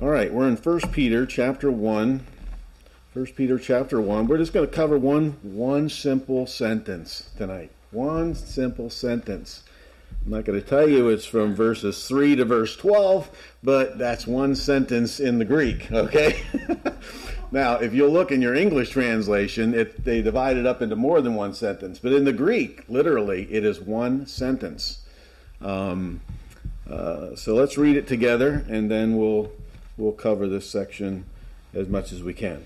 All right, we're in 1 Peter chapter 1. 1 Peter chapter 1. We're just going to cover one one simple sentence tonight. One simple sentence. I'm not going to tell you it's from verses 3 to verse 12, but that's one sentence in the Greek, okay? now, if you look in your English translation, it, they divide it up into more than one sentence, but in the Greek, literally, it is one sentence. Um, uh, so let's read it together, and then we'll we'll cover this section as much as we can.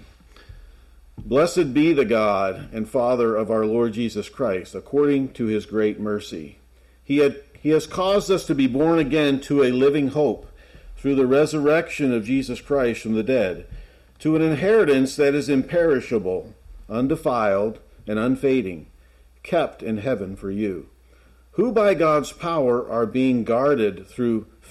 Blessed be the God and Father of our Lord Jesus Christ, according to his great mercy. He, had, he has caused us to be born again to a living hope through the resurrection of Jesus Christ from the dead, to an inheritance that is imperishable, undefiled, and unfading, kept in heaven for you, who by God's power are being guarded through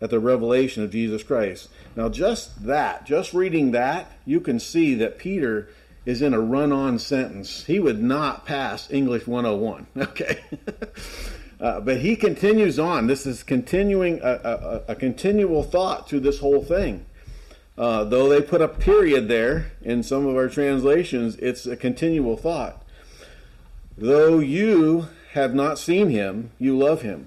at the revelation of Jesus Christ. Now, just that, just reading that, you can see that Peter is in a run on sentence. He would not pass English 101. Okay. uh, but he continues on. This is continuing a, a, a continual thought through this whole thing. Uh, though they put a period there in some of our translations, it's a continual thought. Though you have not seen him, you love him.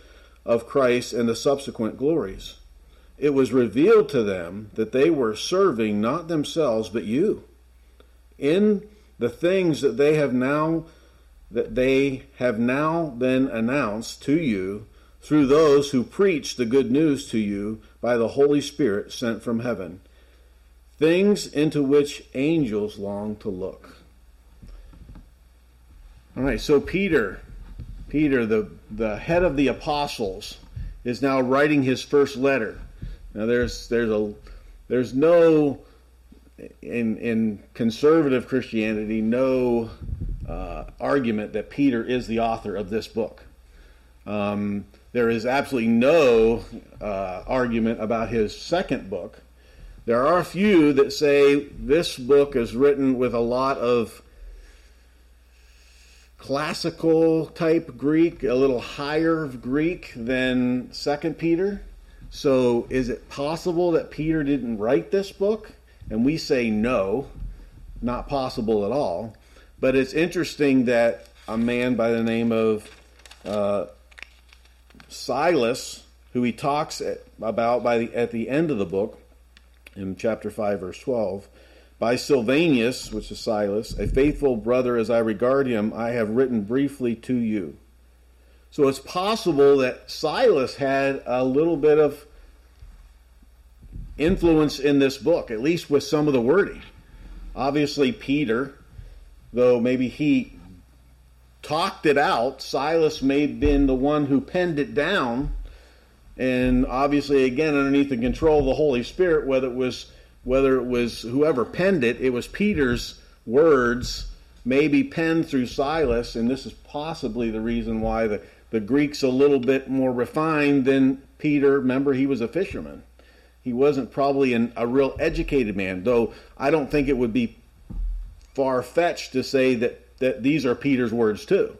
of Christ and the subsequent glories. It was revealed to them that they were serving not themselves but you. In the things that they have now that they have now been announced to you through those who preach the good news to you by the Holy Spirit sent from heaven. Things into which angels long to look. All right so peter peter the the head of the apostles is now writing his first letter now there's there's a there's no in in conservative Christianity no uh, argument that Peter is the author of this book. Um, there is absolutely no uh, argument about his second book. There are a few that say this book is written with a lot of classical type Greek, a little higher Greek than Second Peter. So, is it possible that Peter didn't write this book? And we say no, not possible at all. But it's interesting that a man by the name of uh, Silas, who he talks about by the, at the end of the book, in chapter 5, verse 12, by Silvanus, which is Silas, a faithful brother as I regard him, I have written briefly to you. So it's possible that Silas had a little bit of influence in this book, at least with some of the wording. Obviously, Peter, though maybe he talked it out, Silas may have been the one who penned it down. And obviously, again, underneath the control of the Holy Spirit, whether it was whether it was whoever penned it, it was Peter's words, maybe penned through Silas, and this is possibly the reason why the the Greek's a little bit more refined than Peter. Remember, he was a fisherman. He wasn't probably an, a real educated man, though I don't think it would be far fetched to say that, that these are Peter's words too.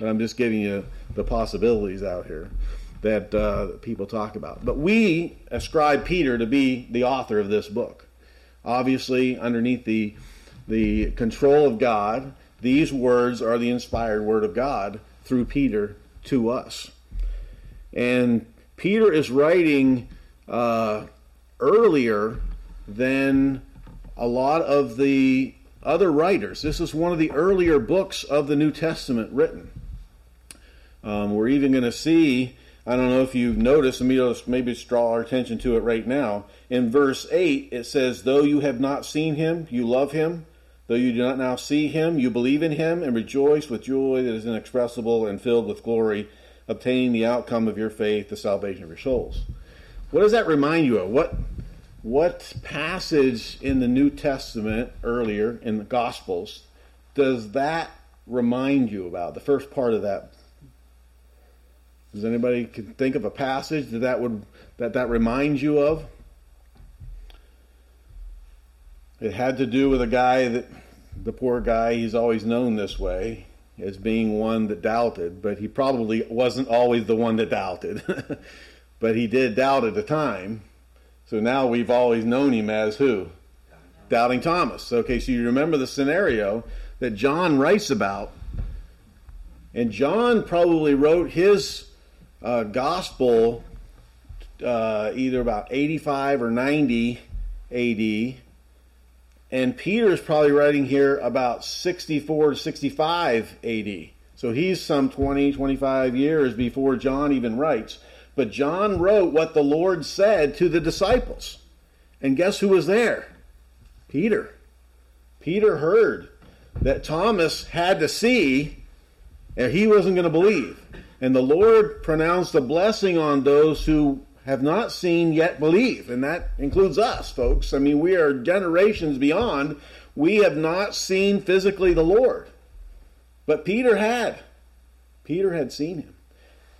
But I'm just giving you the possibilities out here that uh, people talk about. But we ascribe Peter to be the author of this book. Obviously, underneath the, the control of God, these words are the inspired word of God through Peter to us. And Peter is writing uh, earlier than a lot of the other writers. This is one of the earlier books of the New Testament written. Um, we're even going to see, I don't know if you've noticed, let maybe just draw our attention to it right now. In verse 8, it says, Though you have not seen him, you love him. Though you do not now see him, you believe in him and rejoice with joy that is inexpressible and filled with glory, obtaining the outcome of your faith, the salvation of your souls. What does that remind you of? What what passage in the New Testament earlier in the Gospels does that remind you about? The first part of that. Does anybody can think of a passage that that would that that reminds you of? It had to do with a guy that the poor guy. He's always known this way as being one that doubted, but he probably wasn't always the one that doubted. but he did doubt at the time so now we've always known him as who? Doubting Thomas. Okay, so you remember the scenario that John writes about. And John probably wrote his uh, gospel uh, either about 85 or 90 AD. And Peter is probably writing here about 64 to 65 AD. So he's some 20, 25 years before John even writes. But John wrote what the Lord said to the disciples. And guess who was there? Peter. Peter heard that Thomas had to see and he wasn't going to believe. And the Lord pronounced a blessing on those who have not seen yet believe. And that includes us, folks. I mean, we are generations beyond. We have not seen physically the Lord. But Peter had. Peter had seen him.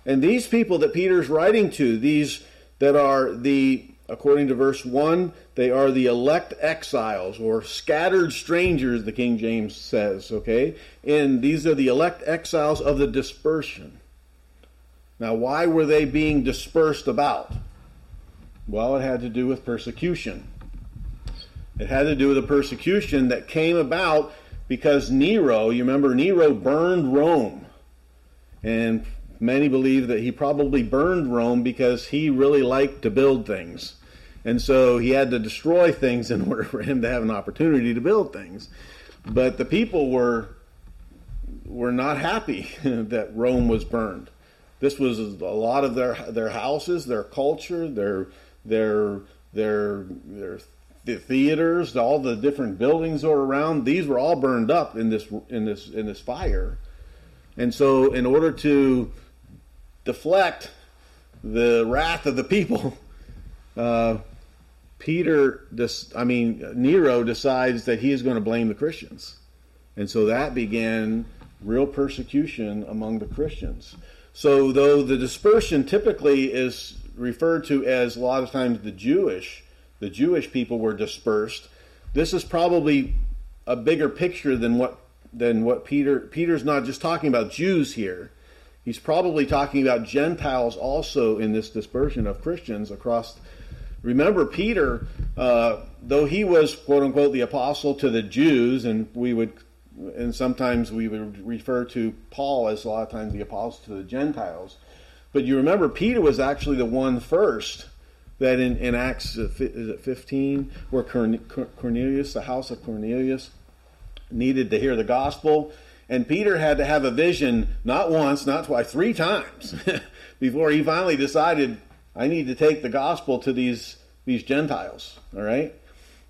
And these people that Peter's writing to, these that are the, according to verse 1, they are the elect exiles or scattered strangers, the King James says, okay? And these are the elect exiles of the dispersion. Now, why were they being dispersed about? Well, it had to do with persecution. It had to do with the persecution that came about because Nero, you remember, Nero burned Rome. And Many believe that he probably burned Rome because he really liked to build things. And so he had to destroy things in order for him to have an opportunity to build things. But the people were were not happy that Rome was burned. This was a lot of their their houses, their culture, their their their their the theaters, all the different buildings that were around. These were all burned up in this in this in this fire. And so, in order to deflect the wrath of the people, uh, Peter, I mean, Nero decides that he is going to blame the Christians. And so that began real persecution among the Christians. So, though the dispersion typically is referred to as a lot of times the Jewish, the Jewish people were dispersed, this is probably a bigger picture than what than what Peter Peter's not just talking about Jews here. He's probably talking about Gentiles also in this dispersion of Christians across. Remember, Peter, uh, though he was quote unquote the apostle to the Jews, and we would, and sometimes we would refer to Paul as a lot of times the apostle to the Gentiles. But you remember, Peter was actually the one first that in, in Acts is it 15, where Cornelius, the house of Cornelius, needed to hear the gospel and Peter had to have a vision not once, not twice, three times before he finally decided, I need to take the gospel to these, these Gentiles. All right?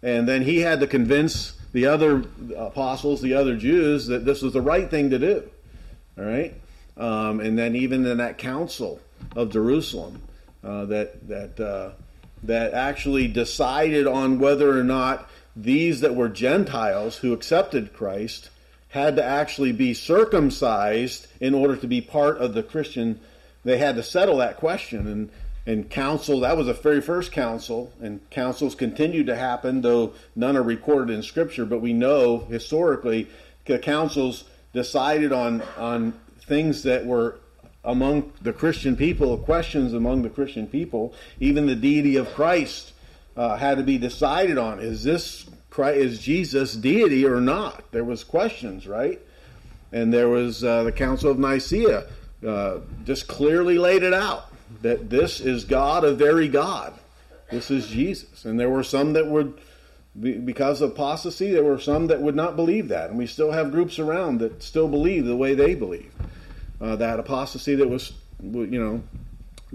And then he had to convince the other apostles, the other Jews, that this was the right thing to do. All right? Um, and then even in that council of Jerusalem, uh, that that uh, that actually decided on whether or not these that were Gentiles who accepted Christ had to actually be circumcised in order to be part of the Christian. They had to settle that question. And, and council, that was the very first council, and councils continued to happen, though none are recorded in Scripture, but we know historically the councils decided on, on things that were among the Christian people, questions among the Christian people. Even the deity of Christ uh, had to be decided on. Is this Christ, is Jesus deity or not? There was questions, right? And there was uh, the Council of Nicaea uh, just clearly laid it out that this is God, a very God. This is Jesus. And there were some that would because of apostasy, there were some that would not believe that, and we still have groups around that still believe the way they believe. Uh, that apostasy that was, you know,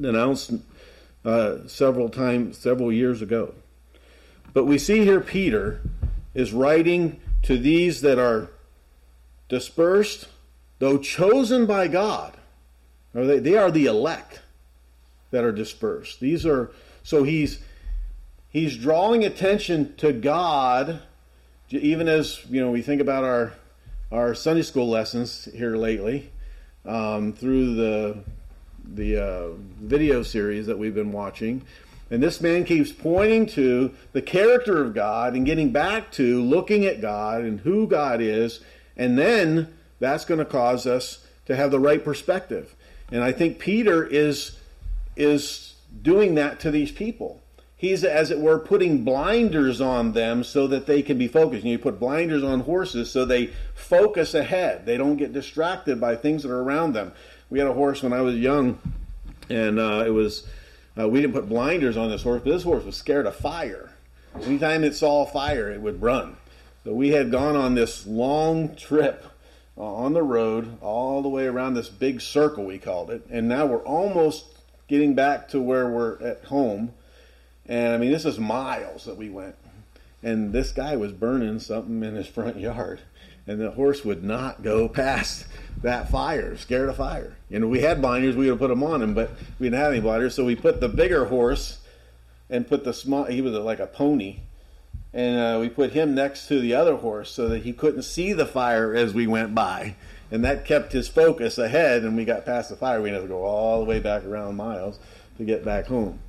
denounced uh, several times, several years ago. But we see here Peter is writing to these that are dispersed, though chosen by God. They, they are the elect that are dispersed. These are so he's he's drawing attention to God, even as you know we think about our our Sunday school lessons here lately um, through the the uh, video series that we've been watching. And this man keeps pointing to the character of God and getting back to looking at God and who God is, and then that's going to cause us to have the right perspective. And I think Peter is is doing that to these people. He's, as it were, putting blinders on them so that they can be focused. And you put blinders on horses so they focus ahead. They don't get distracted by things that are around them. We had a horse when I was young, and uh, it was uh, we didn't put blinders on this horse, but this horse was scared of fire. Anytime it saw fire, it would run. So we had gone on this long trip uh, on the road, all the way around this big circle, we called it, and now we're almost getting back to where we're at home. And I mean, this is miles that we went. And this guy was burning something in his front yard. And the horse would not go past that fire, scared of fire. You know, we had blinders, we would have put them on him, but we didn't have any blinders. So we put the bigger horse and put the small, he was like a pony. And uh, we put him next to the other horse so that he couldn't see the fire as we went by and that kept his focus ahead. And we got past the fire. We had to go all the way back around miles to get back home.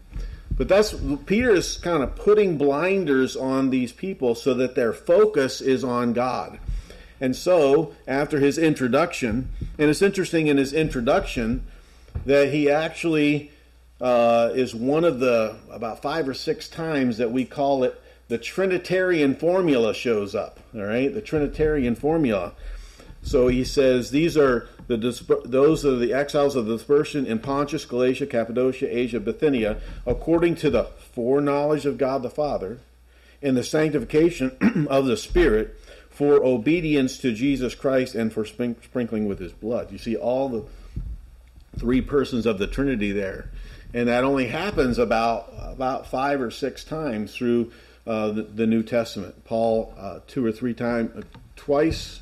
But that's Peter is kind of putting blinders on these people so that their focus is on God. And so, after his introduction, and it's interesting in his introduction that he actually uh, is one of the about five or six times that we call it the Trinitarian formula shows up. All right, the Trinitarian formula. So he says these are the those are the exiles of the dispersion in Pontus, Galatia, Cappadocia, Asia, Bithynia, according to the foreknowledge of God the Father, and the sanctification of the Spirit, for obedience to Jesus Christ and for sprinkling with His blood. You see all the three persons of the Trinity there, and that only happens about about five or six times through uh, the, the, New Testament. Paul uh, two or three times, uh, twice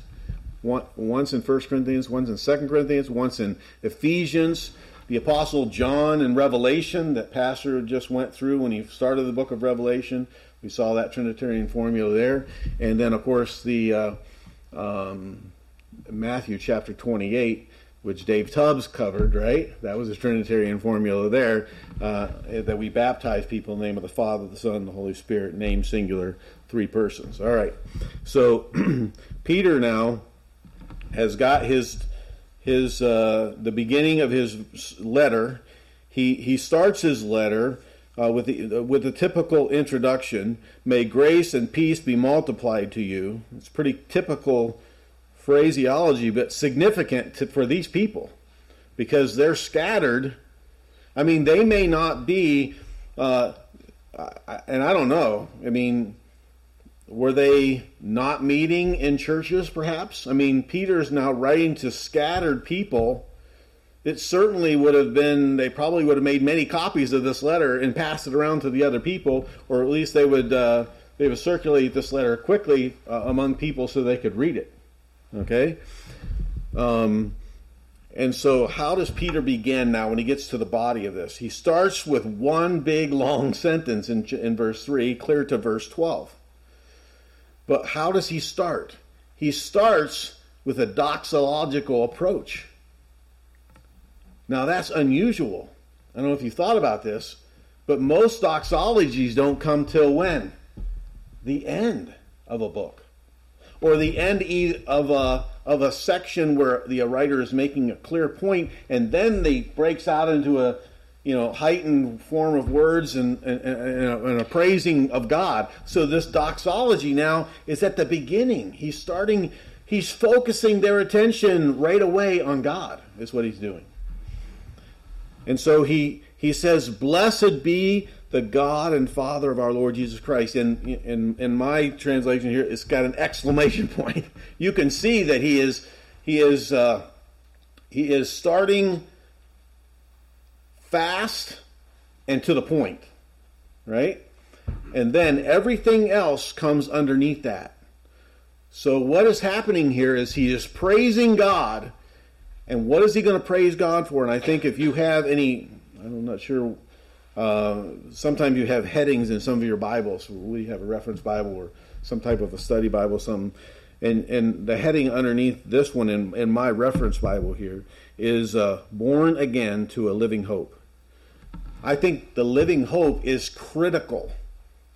once in 1 Corinthians, once in 2 Corinthians, once in Ephesians. The Apostle John in Revelation, that Pastor just went through when he started the book of Revelation. We saw that Trinitarian formula there. And then, of course, the uh, um, Matthew chapter 28, which Dave Tubbs covered, right? That was a Trinitarian formula there, uh, that we baptize people in the name of the Father, the Son, and the Holy Spirit, name singular, three persons. All right. So Peter now has got his his uh, the beginning of his letter. He he starts his letter uh, with the with the typical introduction. May grace and peace be multiplied to you. It's pretty typical phraseology, but significant to, for these people because they're scattered. I mean, they may not be, uh, and I don't know. I mean, were they not meeting in churches, perhaps? I mean, Peter's now writing to scattered people. It certainly would have been, they probably would have made many copies of this letter and passed it around to the other people, or at least they would, uh, they would circulate this letter quickly uh, among people so they could read it. Okay? Um, and so, how does Peter begin now when he gets to the body of this? He starts with one big long sentence in, in verse 3, clear to verse 12. But how does he start? He starts with a doxological approach. Now, that's unusual. I don't know if you thought about this, but most doxologies don't come till when? The end of a book. Or the end of a, of a section where the writer is making a clear point, and then he breaks out into a, you know, heightened form of words and, and, and, a, praising of God. So this doxology now is at the beginning. He's starting, he's focusing their attention right away on God, is what he's doing. And so he, he says, Blessed be the God and Father of our Lord Jesus Christ. And in, in my translation here, it's got an exclamation point. You can see that he is, he is, uh, he is starting fast and to the point, right? And then everything else comes underneath that. So, what is happening here is he is praising God. And what is he going to praise God for? And I think if you have any, I'm not sure, uh, sometimes you have headings in some of your Bibles. We have a reference Bible or some type of a study Bible, some. And, and the heading underneath this one in, in my reference Bible here is uh, Born Again to a Living Hope. I think the living hope is critical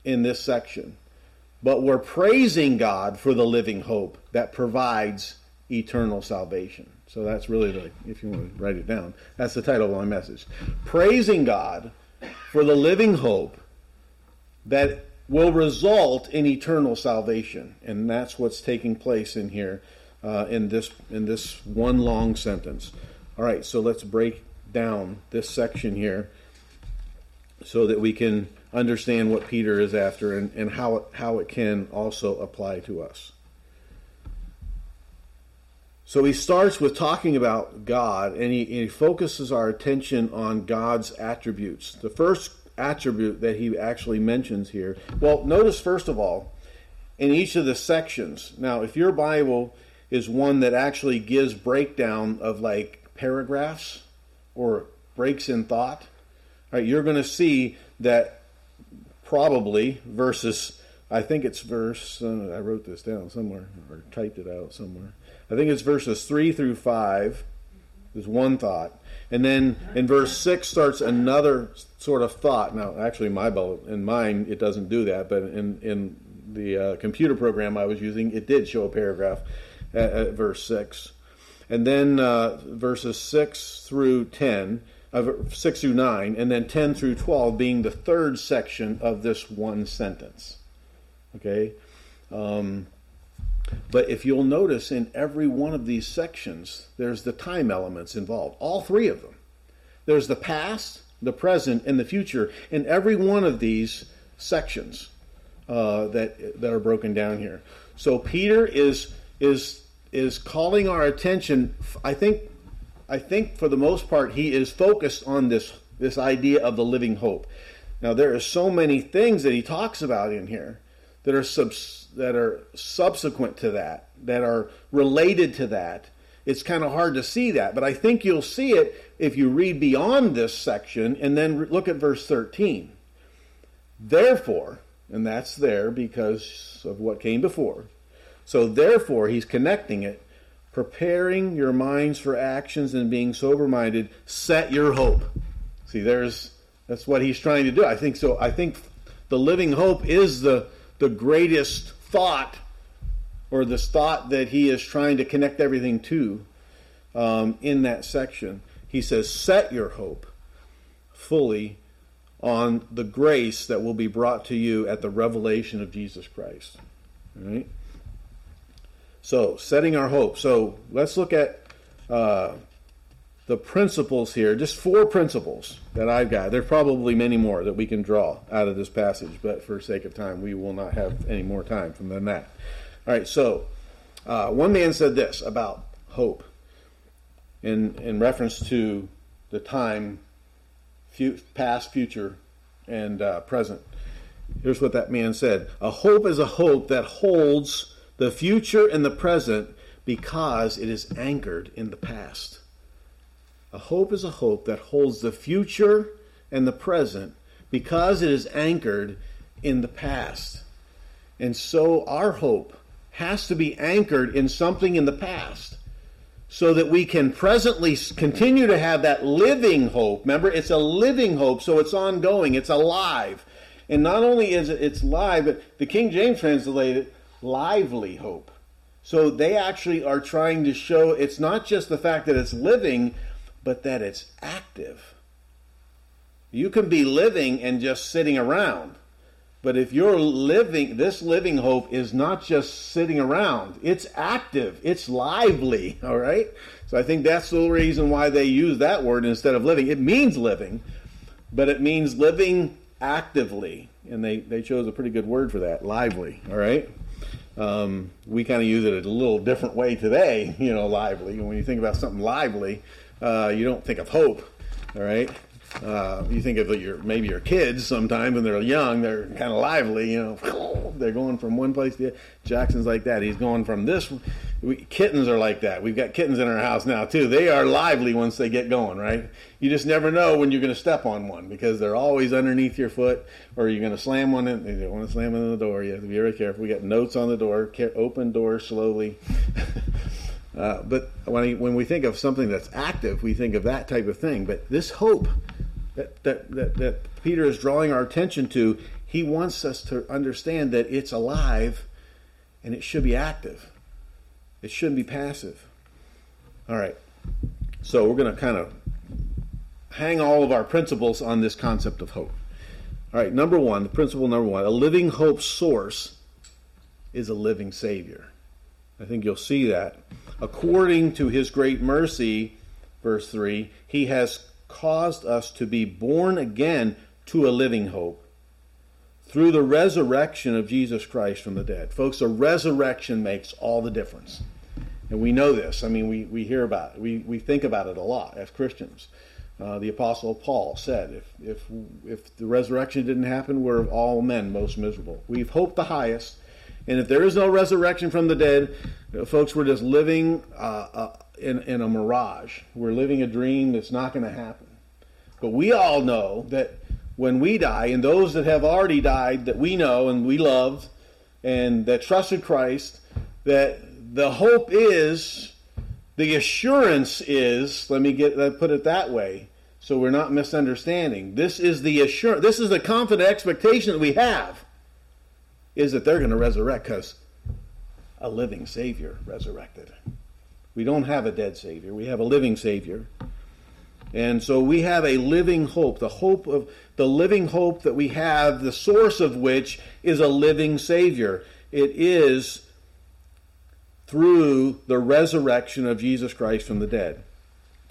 in this section. But we're praising God for the living hope that provides eternal salvation. So that's really the, if you want to write it down, that's the title of my message. Praising God for the living hope that will result in eternal salvation. And that's what's taking place in here uh, in this in this one long sentence. All right, so let's break down this section here so that we can understand what Peter is after and, and how, it, how it can also apply to us. So he starts with talking about God and he, he focuses our attention on God's attributes. The first attribute that he actually mentions here, well, notice first of all, in each of the sections. Now, if your Bible is one that actually gives breakdown of like paragraphs or breaks in thought, right, you're going to see that probably verses, I think it's verse, uh, I wrote this down somewhere or typed it out somewhere. I think it's verses 3 through 5 is one thought. And then in verse 6 starts another sort of thought. Now, actually, my in mine, it doesn't do that, but in, in the uh, computer program I was using, it did show a paragraph at, at verse 6. And then uh, verses 6 through 10 uh, 6 through 9, and then 10 through 12 being the third section of this one sentence. Okay? Um, but if you'll notice in every one of these sections, there's the time elements involved, all three of them. There's the past, the present, and the future in every one of these sections uh, that that are broken down here. So Peter is is is calling our attention. I think I think for the most part he is focused on this this idea of the living hope. Now there are so many things that he talks about in here that are subs, that are subsequent to that, that are related to that. It's kind of hard to see that, but I think you'll see it if you read beyond this section and then look at verse 13. Therefore, and that's there because of what came before. So therefore he's connecting it preparing your minds for actions and being sober minded, set your hope. See, there's that's what he's trying to do. I think so. I think the living hope is the the greatest thought, or this thought that he is trying to connect everything to um, in that section. He says, "Set your hope fully on the grace that will be brought to you at the revelation of Jesus Christ." All right. So, setting our hope. So, let's look at uh, the principles here. Just four principles that I've got. There's probably many more that we can draw out of this passage, but for sake of time, we will not have any more time from than that. All right, so uh, one man said this about hope in, in reference to the time, past, future, and uh, present. Here's what that man said A hope is a hope that holds the future and the present because it is anchored in the past. A hope is a hope that holds the future and the present because it is anchored in the past. And so our hope has to be anchored in something in the past so that we can presently continue to have that living hope. Remember, it's a living hope, so it's ongoing, it's alive. And not only is it it's live, but the King James translated lively hope. So they actually are trying to show it's not just the fact that it's living, but that it's active. You can be living and just sitting around. But if you're living, this living hope is not just sitting around, it's active, it's lively, all right? So I think that's the reason why they use that word instead of living. It means living, but it means living actively, and they, they chose a pretty good word for that, lively, all right? Um, we kind of use it a little different way today, you know, lively. And when you think about something lively, uh, you don't think of hope, all right? Uh, you think of your maybe your kids sometimes when they're young, they're kind of lively, you know, they're going from one place to the other. Jackson's like that. He's going from this. We, kittens are like that. We've got kittens in our house now too. They are lively once they get going, right? You just never know when you're going to step on one because they're always underneath your foot, or you're going to slam one in. You don't want to slam in the door. You have to be very careful. We got notes on the door. Open door slowly. uh, but when, when we think of something that's active, we think of that type of thing. But this hope that, that, that, that Peter is drawing our attention to, he wants us to understand that it's alive and it should be active. It shouldn't be passive. All right. So we're going to kind of hang all of our principles on this concept of hope. All right, number one, the principle number one a living hope source is a living Savior. I think you'll see that. According to his great mercy, verse 3, he has caused us to be born again to a living hope through the resurrection of Jesus Christ from the dead. Folks, a resurrection makes all the difference. And we know this. I mean, we, we hear about it. We, we think about it a lot as Christians. Uh, the Apostle Paul said, if, if, if the resurrection didn't happen, we're of all men most miserable. We've hoped the highest. And if there is no resurrection from the dead, folks, we're just living uh, uh, in, in a mirage. We're living a dream that's not going to happen. But we all know that when we die, and those that have already died that we know and we love and that trusted Christ, that the hope is, the assurance is, let me get let put it that way, so we're not misunderstanding. This is the assurance, this is the confident expectation that we have, is that they're going to resurrect because a living Savior resurrected. We don't have a dead Savior. We have a living Savior. And so we have a living hope, the hope of the living hope that we have, the source of which is a living Savior. It is through the resurrection of Jesus Christ from the dead.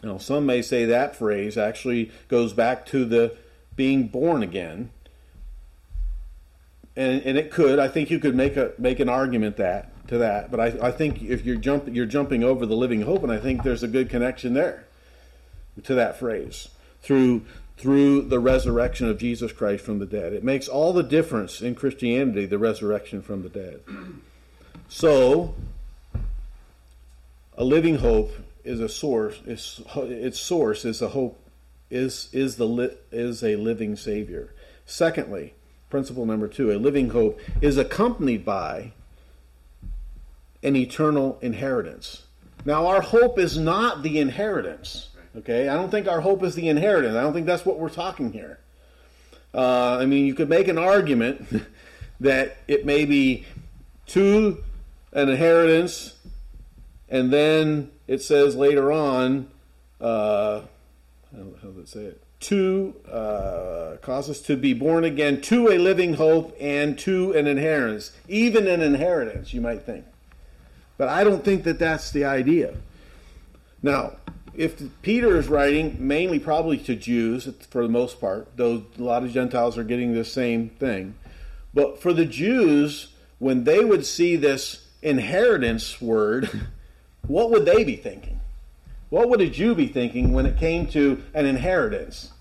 Now, some may say that phrase actually goes back to the being born again. And, and it could. I think you could make a make an argument that to that, but I, I think if you're jump, you're jumping over the living hope, and I think there's a good connection there to that phrase through through the resurrection of Jesus Christ from the dead. It makes all the difference in Christianity, the resurrection from the dead. So, a living hope is a source. Its, its source is a hope. Is is the is a living Savior. Secondly, principle number two: a living hope is accompanied by an eternal inheritance. Now, our hope is not the inheritance. Okay, I don't think our hope is the inheritance. I don't think that's what we're talking here. Uh, I mean, you could make an argument that it may be to an inheritance, and then it says later on, uh, how, does it say it? To uh, cause us to be born again to a living hope and to an inheritance, even an inheritance, you might think. But I don't think that that's the idea. Now, if Peter is writing mainly probably to Jews for the most part, though a lot of Gentiles are getting the same thing, but for the Jews, when they would see this inheritance word, what would they be thinking? What would a Jew be thinking when it came to an inheritance?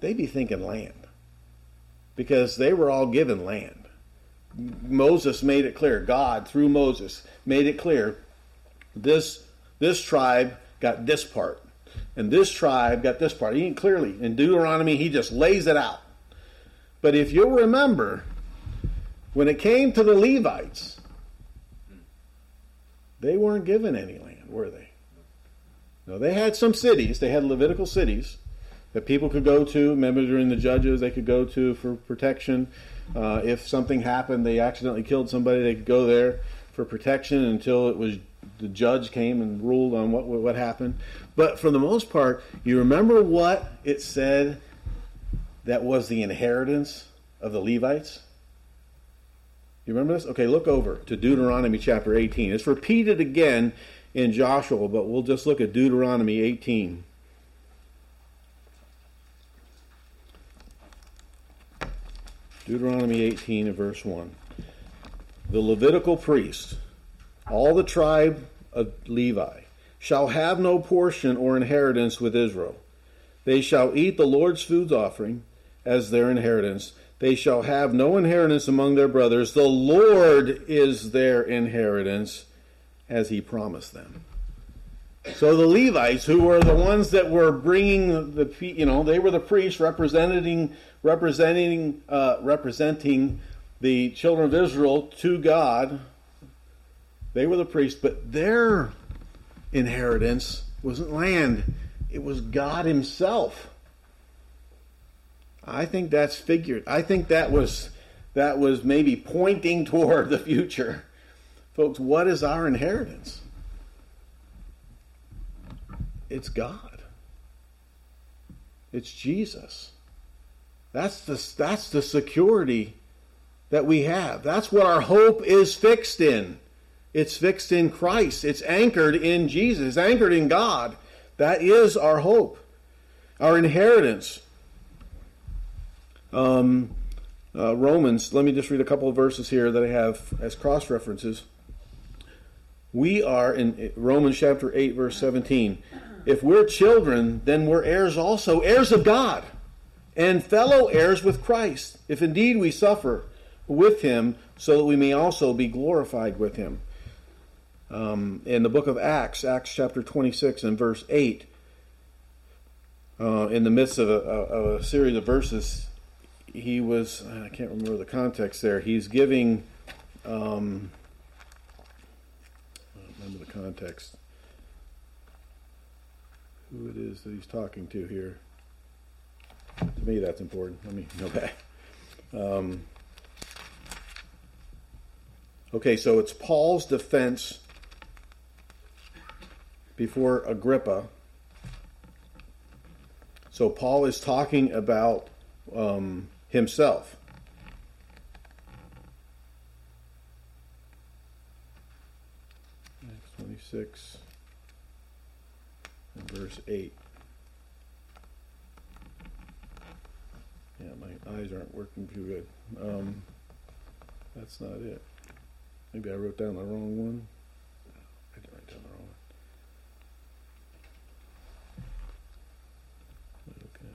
They'd be thinking land. Because they were all given land. Moses made it clear, God, through Moses, made it clear this, this tribe got this part, and this tribe got this part. He clearly in Deuteronomy he just lays it out. But if you'll remember, when it came to the Levites, they weren't given any land, were they? No, they had some cities. They had Levitical cities that people could go to. Remember, during the judges, they could go to for protection. Uh, if something happened, they accidentally killed somebody, they could go there for protection until it was the judge came and ruled on what what happened. But for the most part, you remember what it said that was the inheritance of the Levites? You remember this? Okay, look over to Deuteronomy chapter 18. It's repeated again in Joshua, but we'll just look at Deuteronomy 18. Deuteronomy 18 and verse 1. The Levitical priest, all the tribe of Levi, shall have no portion or inheritance with Israel. They shall eat the Lord's food offering as their inheritance. They shall have no inheritance among their brothers. The Lord is their inheritance as he promised them. So the Levites, who were the ones that were bringing the, you know, they were the priests representing, representing, uh, representing the children of Israel to God. They were the priests, but their inheritance wasn't land; it was God Himself. I think that's figured. I think that was that was maybe pointing toward the future. Folks, what is our inheritance? It's God. It's Jesus. That's the, that's the security that we have. That's what our hope is fixed in. It's fixed in Christ. It's anchored in Jesus. Anchored in God. That is our hope, our inheritance. Um, uh, Romans, let me just read a couple of verses here that I have as cross references. We are in Romans chapter 8, verse 17 if we're children, then we're heirs also, heirs of God, and fellow heirs with Christ, if indeed we suffer with him, so that we may also be glorified with him. Um, in the book of Acts, Acts chapter 26 and verse 8, uh, in the midst of a, a, a, series of verses, he was, I can't remember the context there, he's giving, um, I don't remember the context who it is that he's talking to here. To me, that's important. Let me go. Um, okay, so it's Paul's defense before Agrippa. So Paul is talking about um, himself. Acts 26 verse 8. Yeah, my eyes aren't working too good. Um, that's not it. Maybe I wrote down the wrong one. I didn't write down the wrong one. Okay.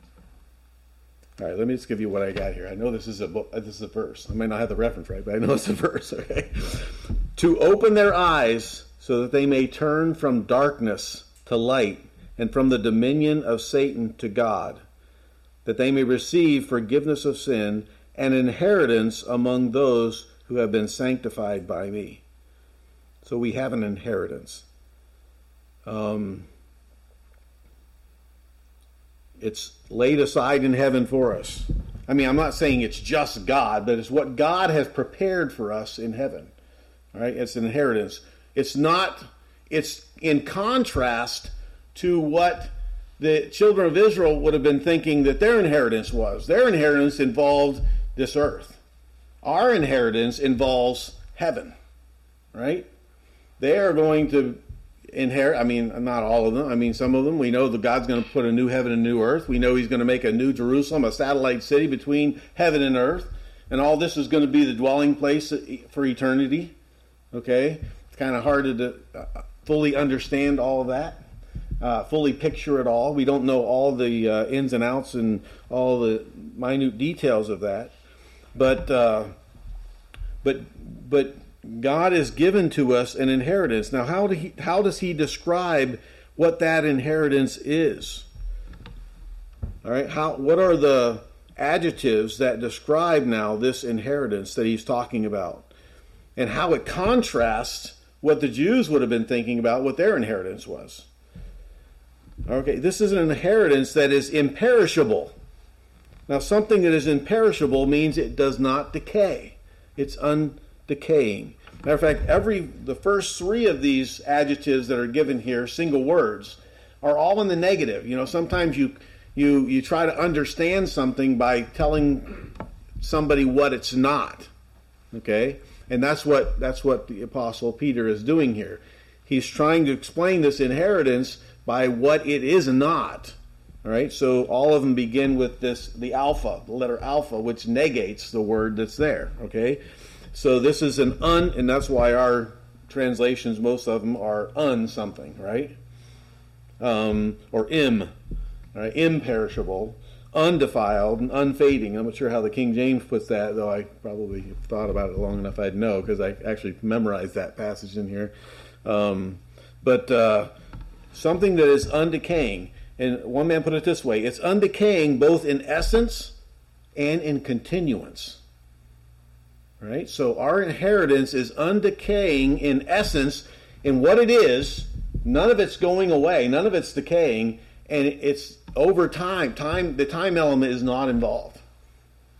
All right, let me just give you what I got here. I know this is a book. This is a verse. I might not have the reference right, but I know it's a verse. Okay. to open their eyes so that they may turn from darkness to light and from the dominion of Satan to God, that they may receive forgiveness of sin and inheritance among those who have been sanctified by me. So we have an inheritance. Um, it's laid aside in heaven for us. I mean, I'm not saying it's just God, but it's what God has prepared for us in heaven. All right, it's an inheritance. It's not. It's in contrast to what the children of Israel would have been thinking that their inheritance was. Their inheritance involved this earth. Our inheritance involves heaven, right? They are going to inherit, I mean, not all of them. I mean, some of them. We know that God's going to put a new heaven and new earth. We know He's going to make a new Jerusalem, a satellite city between heaven and earth. And all this is going to be the dwelling place for eternity. Okay? It's kind of hard to uh, fully understand all of that uh, fully picture it all. We don't know all the uh, ins and outs and all the minute details of that, but uh, but but God has given to us an inheritance. Now, how do he, how does He describe what that inheritance is? All right, how what are the adjectives that describe now this inheritance that He's talking about, and how it contrasts what the Jews would have been thinking about what their inheritance was. Okay, this is an inheritance that is imperishable. Now, something that is imperishable means it does not decay. It's undecaying. Matter of fact, every the first three of these adjectives that are given here, single words, are all in the negative. You know, sometimes you you you try to understand something by telling somebody what it's not. Okay? And that's what that's what the apostle Peter is doing here. He's trying to explain this inheritance by what it is not. All right, so all of them begin with this the alpha, the letter alpha, which negates the word that's there. Okay, so this is an un, and that's why our translations, most of them are un something, right? Um, or im, right? imperishable, undefiled, and unfading. I'm not sure how the King James puts that, though I probably thought about it long enough I'd know because I actually memorized that passage in here. Um, but uh, something that is undecaying. And one man put it this way it's undecaying both in essence and in continuance. Right? So our inheritance is undecaying in essence in what it is. None of it's going away, none of it's decaying, and it's over time. Time the time element is not involved.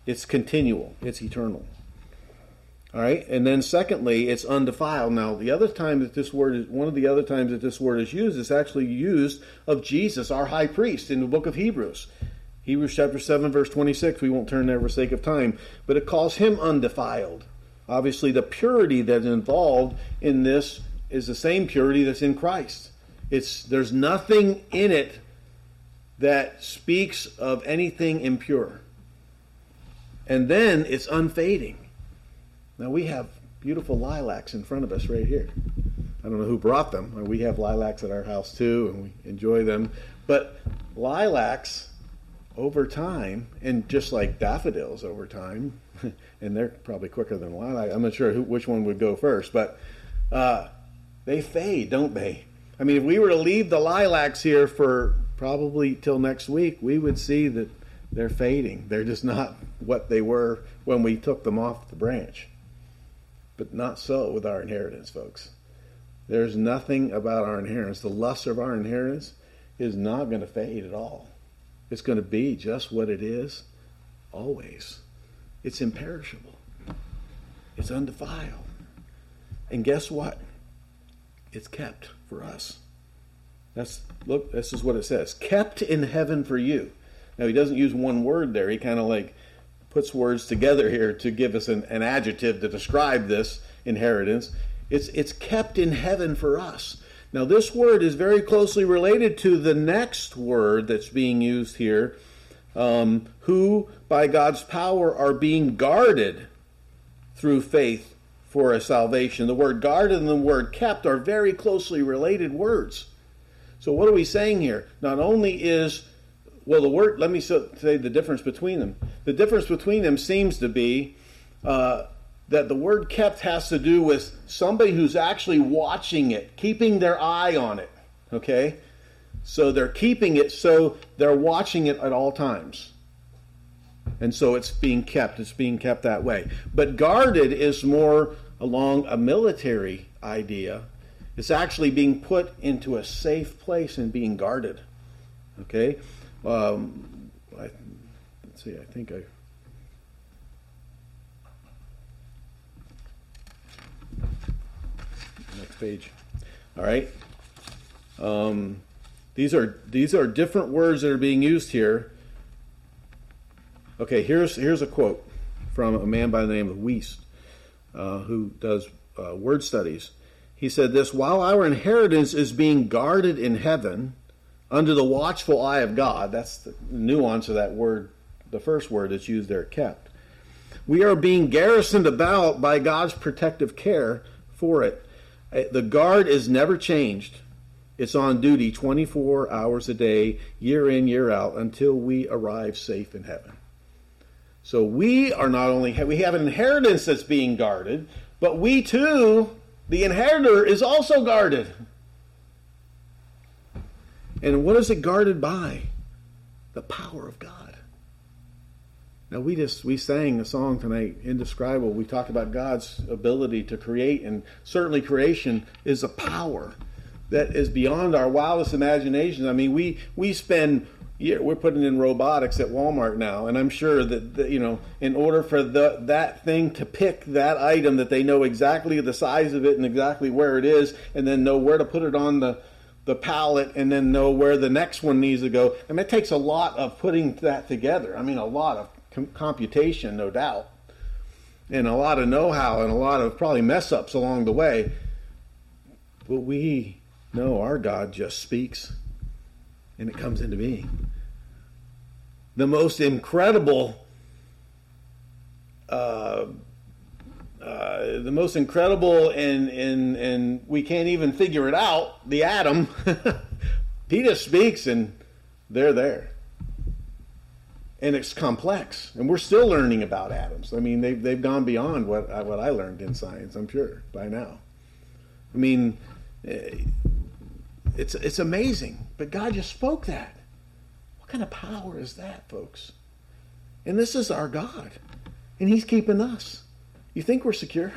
It's continual, it's eternal. All right, and then secondly, it's undefiled. Now, the other time that this word is one of the other times that this word is used is actually used of Jesus, our high priest, in the book of Hebrews. Hebrews chapter 7, verse 26. We won't turn there for sake of time, but it calls him undefiled. Obviously, the purity that's involved in this is the same purity that's in Christ. It's there's nothing in it that speaks of anything impure. And then it's unfading. Now we have beautiful lilacs in front of us right here. I don't know who brought them. We have lilacs at our house too, and we enjoy them. But lilacs, over time, and just like daffodils over time, and they're probably quicker than lilac. I'm not sure who, which one would go first, but uh, they fade, don't they? I mean, if we were to leave the lilacs here for probably till next week, we would see that they're fading. They're just not what they were when we took them off the branch. But not so with our inheritance, folks. There's nothing about our inheritance. The luster of our inheritance is not going to fade at all. It's going to be just what it is always. It's imperishable, it's undefiled. And guess what? It's kept for us. That's look, this is what it says. Kept in heaven for you. Now he doesn't use one word there. He kind of like puts words together here to give us an, an adjective to describe this inheritance. It's, it's kept in heaven for us. Now, this word is very closely related to the next word that's being used here, um, who by God's power are being guarded through faith for a salvation. The word guarded and the word kept are very closely related words. So, what are we saying here? Not only is well, the word, let me say the difference between them. The difference between them seems to be uh, that the word kept has to do with somebody who's actually watching it, keeping their eye on it. Okay? So they're keeping it so they're watching it at all times. And so it's being kept. It's being kept that way. But guarded is more along a military idea. It's actually being put into a safe place and being guarded. Okay? Um, I, let's see, I think I. Next page. All right. Um, these are these are different words that are being used here. Okay, here's here's a quote from a man by the name of Wuest, uh, who does uh, word studies. He said this: While our inheritance is being guarded in heaven, under the watchful eye of God. That's the nuance of that word, the first word that's used there, kept. We are being garrisoned about by God's protective care for it. The guard is never changed. It's on duty 24 hours a day, year in, year out, until we arrive safe in heaven. So we are not only, we have an inheritance that's being guarded, but we too, the inheritor, is also guarded. And what is it guarded by? The power of God. Now we just we sang a song tonight, indescribable. We talked about God's ability to create, and certainly creation is a power that is beyond our wildest imaginations. I mean, we we spend yeah, we're putting in robotics at Walmart now, and I'm sure that, that, you know, in order for the that thing to pick that item, that they know exactly the size of it and exactly where it is, and then know where to put it on the the pallet and then know where the next one needs to go. I mean, it takes a lot of putting that together. I mean, a lot of com- computation, no doubt, and a lot of know how and a lot of probably mess ups along the way. But we know our God just speaks and it comes into being. the most incredible, uh, uh, the most incredible, and and and we can't even figure it out. The atom. he just speaks, and they're there. And it's complex, and we're still learning about atoms. I mean, they've they've gone beyond what I, what I learned in science. I'm sure by now. I mean, eh, it's it's amazing. But God just spoke that. What kind of power is that, folks? And this is our God, and He's keeping us. You think we're secure?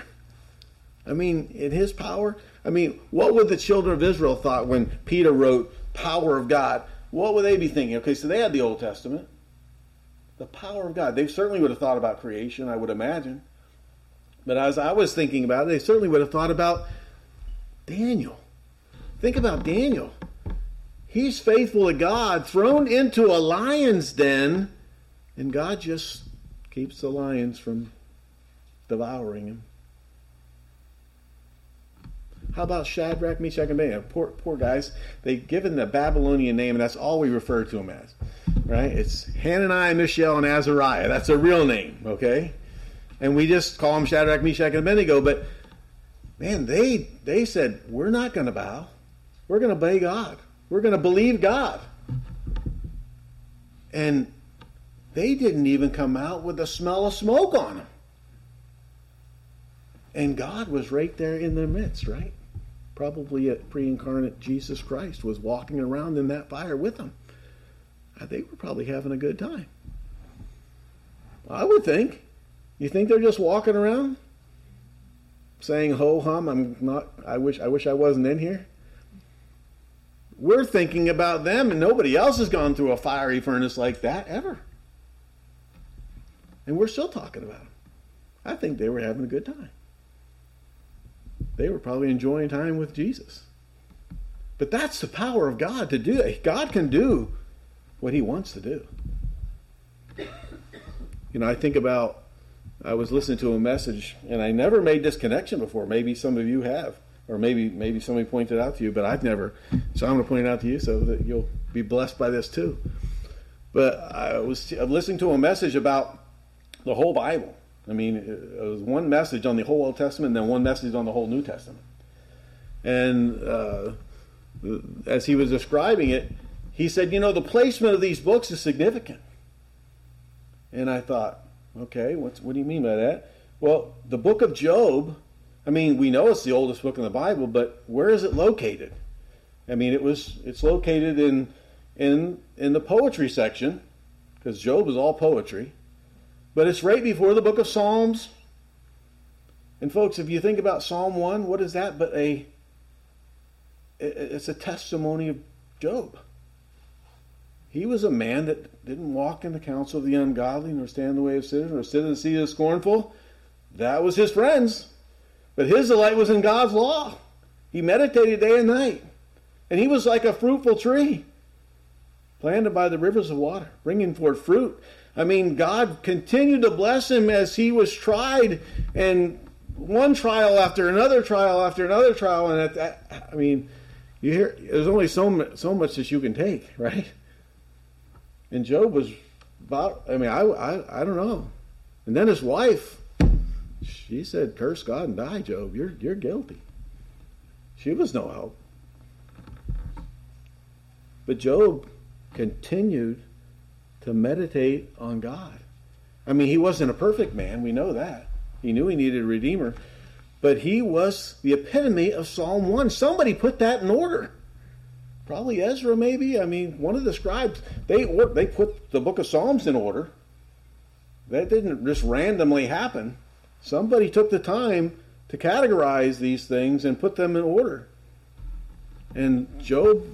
I mean, in His power. I mean, what would the children of Israel thought when Peter wrote "power of God"? What would they be thinking? Okay, so they had the Old Testament, the power of God. They certainly would have thought about creation, I would imagine. But as I was thinking about it, they certainly would have thought about Daniel. Think about Daniel. He's faithful to God, thrown into a lion's den, and God just keeps the lions from devouring him. How about Shadrach, Meshach, and Abednego? Poor, poor guys. They've given the Babylonian name, and that's all we refer to them as. Right? It's Hananiah, Mishael, and Azariah. That's a real name, okay? And we just call them Shadrach, Meshach, and Abednego. But man, they they said we're not going to bow. We're going to obey God. We're going to believe God. And they didn't even come out with a smell of smoke on them. And God was right there in their midst, right? Probably a pre incarnate Jesus Christ was walking around in that fire with them. They were probably having a good time. I would think. You think they're just walking around saying ho hum, I'm not I wish I wish I wasn't in here? We're thinking about them, and nobody else has gone through a fiery furnace like that ever. And we're still talking about them. I think they were having a good time. They were probably enjoying time with Jesus. But that's the power of God to do it. God can do what he wants to do. You know, I think about I was listening to a message and I never made this connection before. Maybe some of you have or maybe maybe somebody pointed out to you, but I've never. So I'm going to point it out to you so that you'll be blessed by this too. But I was listening to a message about the whole Bible. I mean, it was one message on the whole Old Testament, and then one message on the whole New Testament. And uh, as he was describing it, he said, "You know, the placement of these books is significant." And I thought, okay, what do you mean by that? Well, the book of Job I mean, we know it's the oldest book in the Bible, but where is it located? I mean, it was it's located in in in the poetry section because Job is all poetry, but it's right before the book of Psalms. And folks, if you think about Psalm one, what is that but a it's a testimony of Job. He was a man that didn't walk in the counsel of the ungodly, nor stand in the way of sinners, nor sit in the seat of the scornful. That was his friends. But his delight was in God's law. He meditated day and night. And he was like a fruitful tree planted by the rivers of water, bringing forth fruit. I mean, God continued to bless him as he was tried, and one trial after another trial after another trial. And at that, I mean, you hear there's only so so much that you can take, right? And Job was about. I mean, I I, I don't know. And then his wife she said, Curse God and die, Job. You're, you're guilty. She was no help. But Job continued to meditate on God. I mean, he wasn't a perfect man. We know that. He knew he needed a redeemer. But he was the epitome of Psalm 1. Somebody put that in order. Probably Ezra, maybe. I mean, one of the scribes. They, they put the book of Psalms in order. That didn't just randomly happen. Somebody took the time to categorize these things and put them in order. And Job,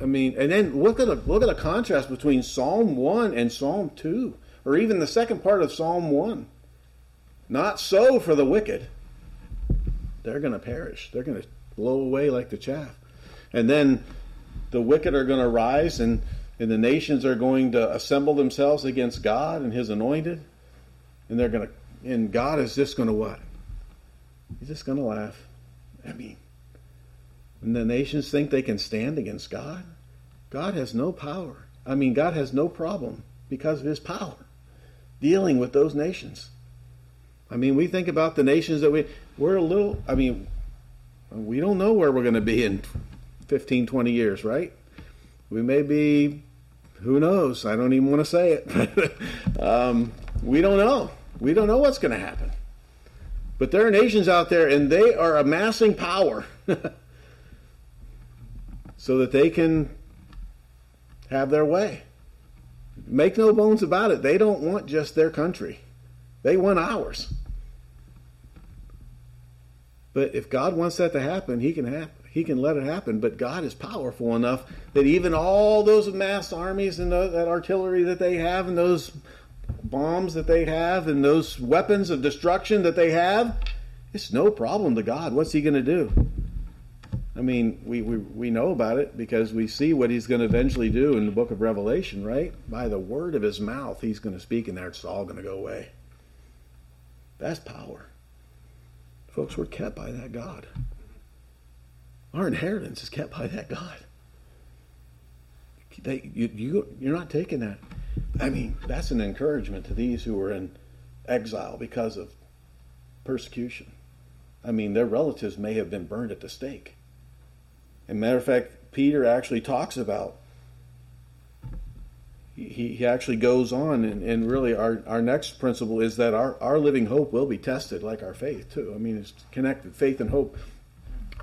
I mean, and then look at a look at a contrast between Psalm one and Psalm two, or even the second part of Psalm one. Not so for the wicked. They're going to perish. They're going to blow away like the chaff. And then the wicked are going to rise, and, and the nations are going to assemble themselves against God and His anointed, and they're going to and God is just going to what? He's just going to laugh. I mean, and the nations think they can stand against God. God has no power. I mean, God has no problem because of his power dealing with those nations. I mean, we think about the nations that we we're a little I mean, we don't know where we're going to be in 15 20 years, right? We may be who knows? I don't even want to say it. um, we don't know. We don't know what's going to happen. But there are nations out there, and they are amassing power so that they can have their way. Make no bones about it. They don't want just their country, they want ours. But if God wants that to happen, He can. He can let it happen. But God is powerful enough that even all those massed armies and that artillery that they have, and those bombs that they have, and those weapons of destruction that they have, it's no problem to God. What's He going to do? I mean, we, we, we know about it because we see what he's going to eventually do in the book of Revelation, right? By the word of his mouth, he's going to speak, and there it's all going to go away. That's power. Folks, we're kept by that God. Our inheritance is kept by that God. They, you, you, you're not taking that. I mean, that's an encouragement to these who are in exile because of persecution. I mean, their relatives may have been burned at the stake. And matter of fact, Peter actually talks about. He, he actually goes on, and, and really, our, our next principle is that our, our living hope will be tested like our faith, too. I mean, it's connected. Faith and hope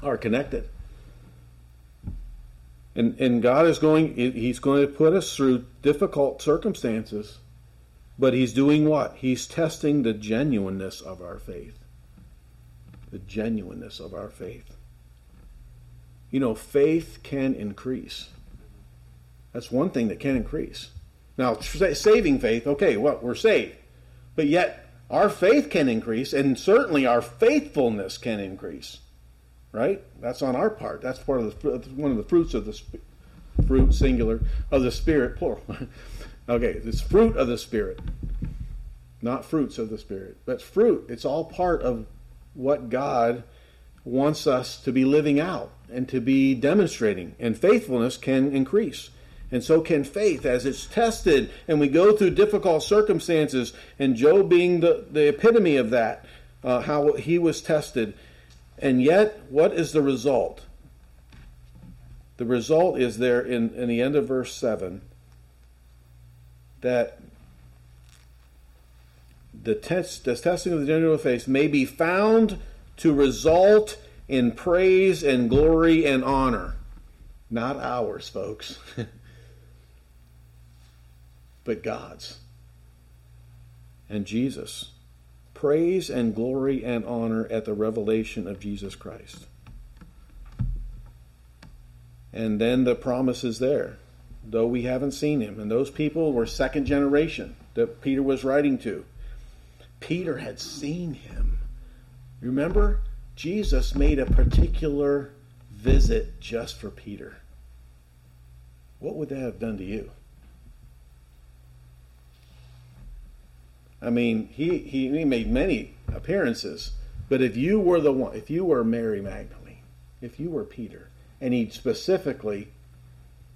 are connected. And, and God is going, He's going to put us through difficult circumstances, but He's doing what? He's testing the genuineness of our faith. The genuineness of our faith. You know, faith can increase. That's one thing that can increase. Now, saving faith, okay, well, we're saved. But yet, our faith can increase, and certainly our faithfulness can increase. Right? That's on our part. That's part of the one of the fruits of the fruit singular of the spirit plural. okay, it's fruit of the spirit, not fruits of the spirit, but fruit. It's all part of what God wants us to be living out and to be demonstrating. And faithfulness can increase. And so can faith as it's tested and we go through difficult circumstances. And Job being the, the epitome of that, uh, how he was tested. And yet, what is the result? The result is there in, in the end of verse 7 that the, test, the testing of the genuine faith may be found to result in praise and glory and honor. Not ours, folks, but God's and Jesus. Praise and glory and honor at the revelation of Jesus Christ. And then the promise is there, though we haven't seen him. And those people were second generation that Peter was writing to. Peter had seen him. Remember? Jesus made a particular visit just for Peter. What would that have done to you? I mean, he, he, he made many appearances, but if you were the one, if you were Mary Magdalene, if you were Peter, and he specifically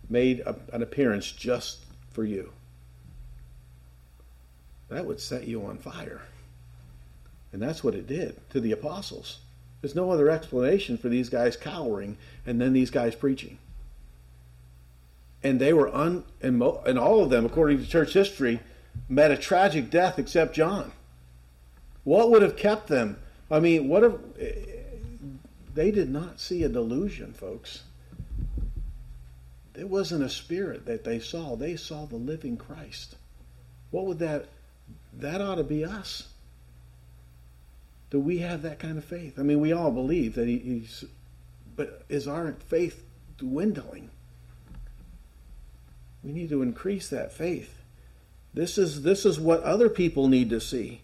made a, an appearance just for you, that would set you on fire. And that's what it did to the apostles. There's no other explanation for these guys cowering and then these guys preaching. And they were un, and, mo, and all of them, according to church history, met a tragic death except John. What would have kept them? I mean, what if eh, they did not see a delusion, folks? It wasn't a spirit that they saw. They saw the living Christ. What would that that ought to be us? Do we have that kind of faith? I mean, we all believe that he, he's, but is our faith dwindling? We need to increase that faith. This is this is what other people need to see.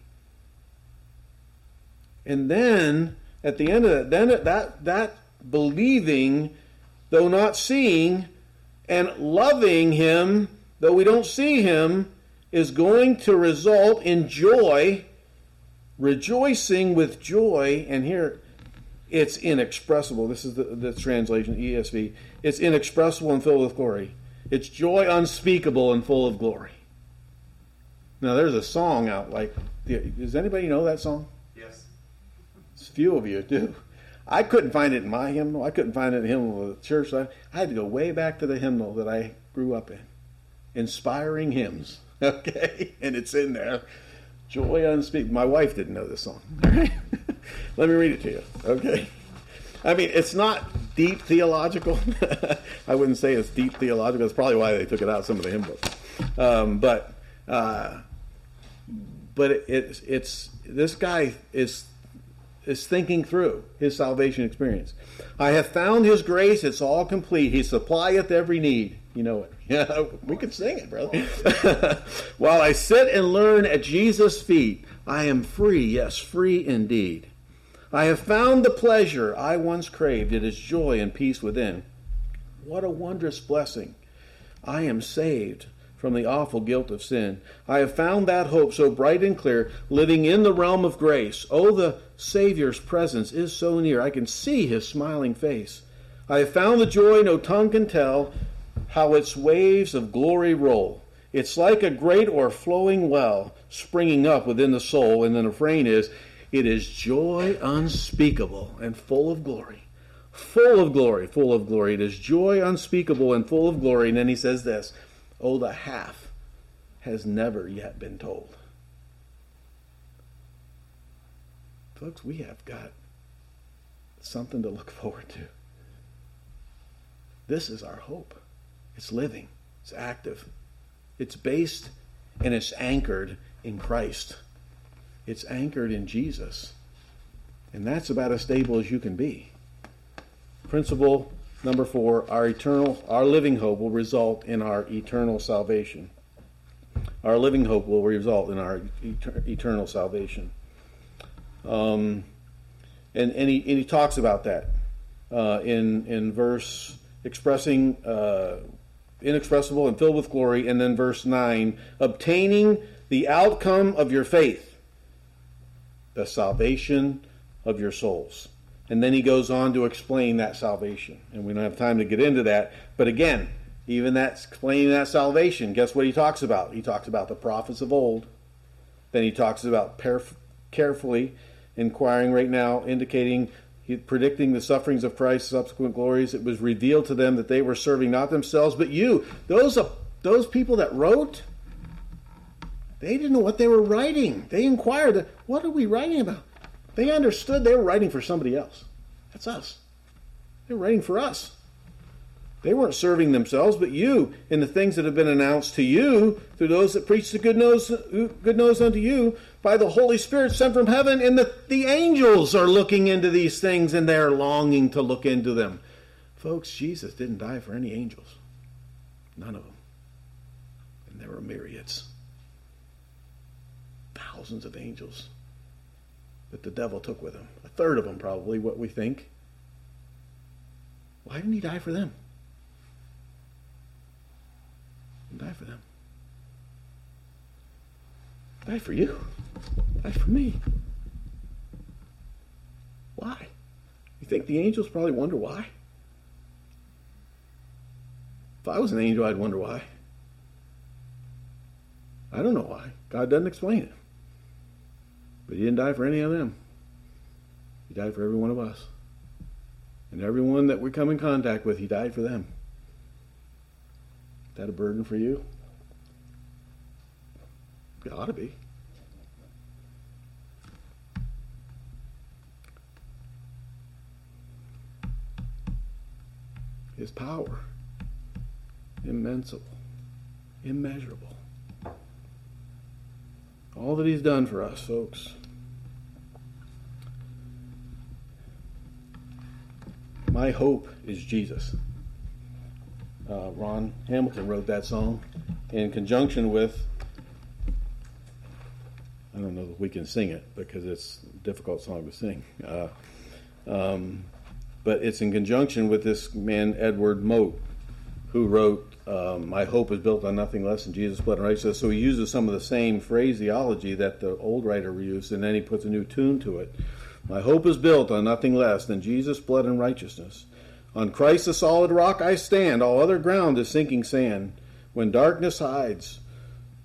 And then at the end of it, then that that believing, though not seeing, and loving him, though we don't see him, is going to result in joy rejoicing with joy, and here it's inexpressible. This is the, the translation, ESV. It's inexpressible and filled with glory. It's joy unspeakable and full of glory. Now, there's a song out like, does anybody know that song? Yes. A few of you do. I couldn't find it in my hymnal. I couldn't find it in the hymnal of the church. I, I had to go way back to the hymnal that I grew up in. Inspiring hymns. Okay? And it's in there. Joy unspeakable. My wife didn't know this song. Let me read it to you. Okay? I mean, it's not deep theological. I wouldn't say it's deep theological. That's probably why they took it out of some of the hymn books. Um, but uh, but it, it's it's this guy is is thinking through his salvation experience. I have found his grace; it's all complete. He supplieth every need. You know it. Yeah, we could sing it, brother. While I sit and learn at Jesus' feet, I am free. Yes, free indeed. I have found the pleasure I once craved. It is joy and peace within. What a wondrous blessing. I am saved from the awful guilt of sin. I have found that hope so bright and clear, living in the realm of grace. Oh, the Savior's presence is so near. I can see his smiling face. I have found the joy no tongue can tell, how its waves of glory roll. It's like a great or flowing well springing up within the soul. And then the refrain is, it is joy unspeakable and full of glory. Full of glory, full of glory. It is joy unspeakable and full of glory. And then he says this Oh, the half has never yet been told. Folks, we have got something to look forward to. This is our hope. It's living, it's active, it's based, and it's anchored in Christ. It's anchored in Jesus. And that's about as stable as you can be. Principle number four our eternal, our living hope will result in our eternal salvation. Our living hope will result in our eternal salvation. Um, and, and, he, and he talks about that uh, in, in verse expressing uh, inexpressible and filled with glory, and then verse 9, obtaining the outcome of your faith the salvation of your souls. And then he goes on to explain that salvation. And we don't have time to get into that. But again, even that explaining that salvation, guess what he talks about? He talks about the prophets of old. Then he talks about carefully inquiring right now, indicating, predicting the sufferings of Christ, subsequent glories. It was revealed to them that they were serving not themselves, but you. Those, uh, those people that wrote, they didn't know what they were writing. They inquired, what are we writing about? They understood they were writing for somebody else. That's us. They were writing for us. They weren't serving themselves, but you, in the things that have been announced to you through those that preach the good news, good news unto you by the Holy Spirit sent from heaven. And the, the angels are looking into these things and they're longing to look into them. Folks, Jesus didn't die for any angels. None of them. And there were myriads thousands of angels that the devil took with him. A third of them, probably, what we think. Why didn't he die for them? He die for them. Die for you. Die for me. Why? You think the angels probably wonder why? If I was an angel, I'd wonder why. I don't know why. God doesn't explain it. But he didn't die for any of them. He died for every one of us. And everyone that we come in contact with, he died for them. Is that a burden for you? It ought to be. His power, immensible, immeasurable. All that he's done for us, folks. My hope is Jesus. Uh, Ron Hamilton wrote that song in conjunction with. I don't know if we can sing it because it's a difficult song to sing. Uh, um, but it's in conjunction with this man, Edward Mote, who wrote um, My Hope is Built on Nothing Less than Jesus' Blood and Righteousness. So he uses some of the same phraseology that the old writer used, and then he puts a new tune to it. My hope is built on nothing less than Jesus' blood and righteousness. On Christ the solid rock I stand, all other ground is sinking sand. When darkness hides,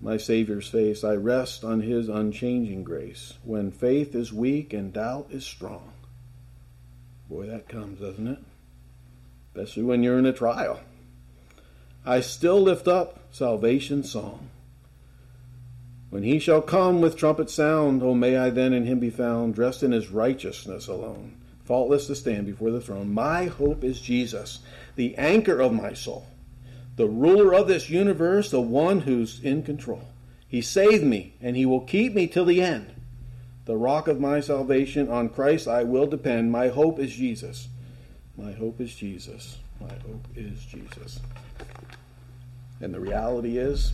my Savior's face. I rest on his unchanging grace. When faith is weak and doubt is strong. Boy, that comes, doesn't it? Especially when you're in a trial. I still lift up salvation's song. When he shall come with trumpet sound, oh, may I then in him be found, dressed in his righteousness alone, faultless to stand before the throne. My hope is Jesus, the anchor of my soul the ruler of this universe, the one who's in control. He saved me, and he will keep me till the end. The rock of my salvation, on Christ I will depend. My hope is Jesus. My hope is Jesus. My hope is Jesus. And the reality is,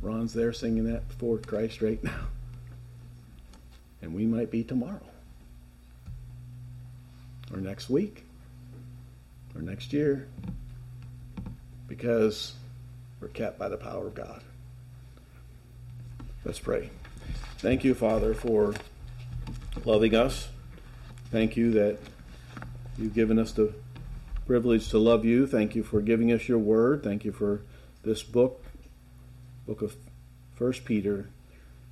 Ron's there singing that before Christ right now. And we might be tomorrow, or next week, or next year because we're kept by the power of God. Let's pray. Thank you, Father, for loving us. Thank you that you've given us the privilege to love you. Thank you for giving us your word. Thank you for this book, book of First Peter.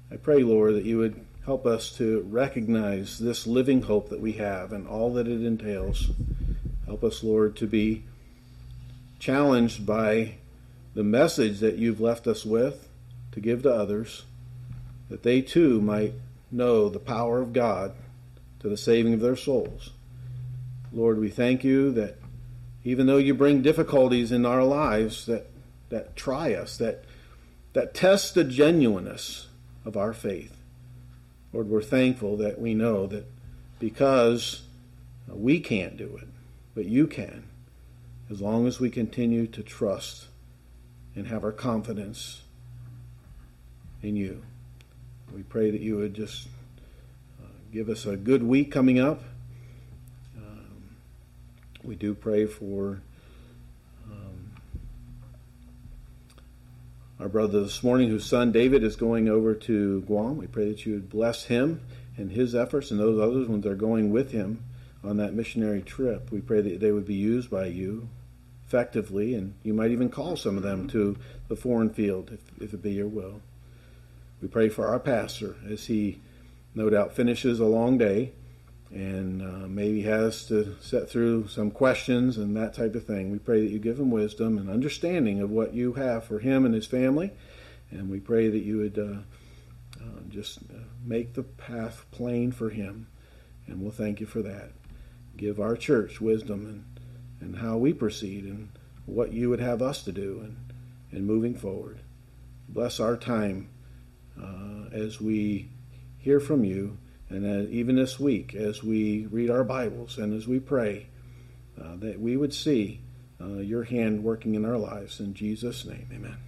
I pray, Lord, that you would help us to recognize this living hope that we have and all that it entails. Help us, Lord, to be challenged by the message that you've left us with to give to others, that they too might know the power of God to the saving of their souls. Lord, we thank you that even though you bring difficulties in our lives that, that try us, that, that test the genuineness of our faith, Lord, we're thankful that we know that because we can't do it, but you can as long as we continue to trust and have our confidence in you. We pray that you would just uh, give us a good week coming up. Um, we do pray for um, our brother this morning, whose son David is going over to Guam. We pray that you would bless him and his efforts and those others when they're going with him on that missionary trip. We pray that they would be used by you effectively, and you might even call some of them to the foreign field if, if it be your will. We pray for our pastor as he no doubt finishes a long day and uh, maybe has to set through some questions and that type of thing. We pray that you give him wisdom and understanding of what you have for him and his family, and we pray that you would uh, uh, just uh, make the path plain for him, and we'll thank you for that. Give our church wisdom and and how we proceed and what you would have us to do and, and moving forward. Bless our time uh, as we hear from you, and uh, even this week as we read our Bibles and as we pray, uh, that we would see uh, your hand working in our lives. In Jesus' name, amen.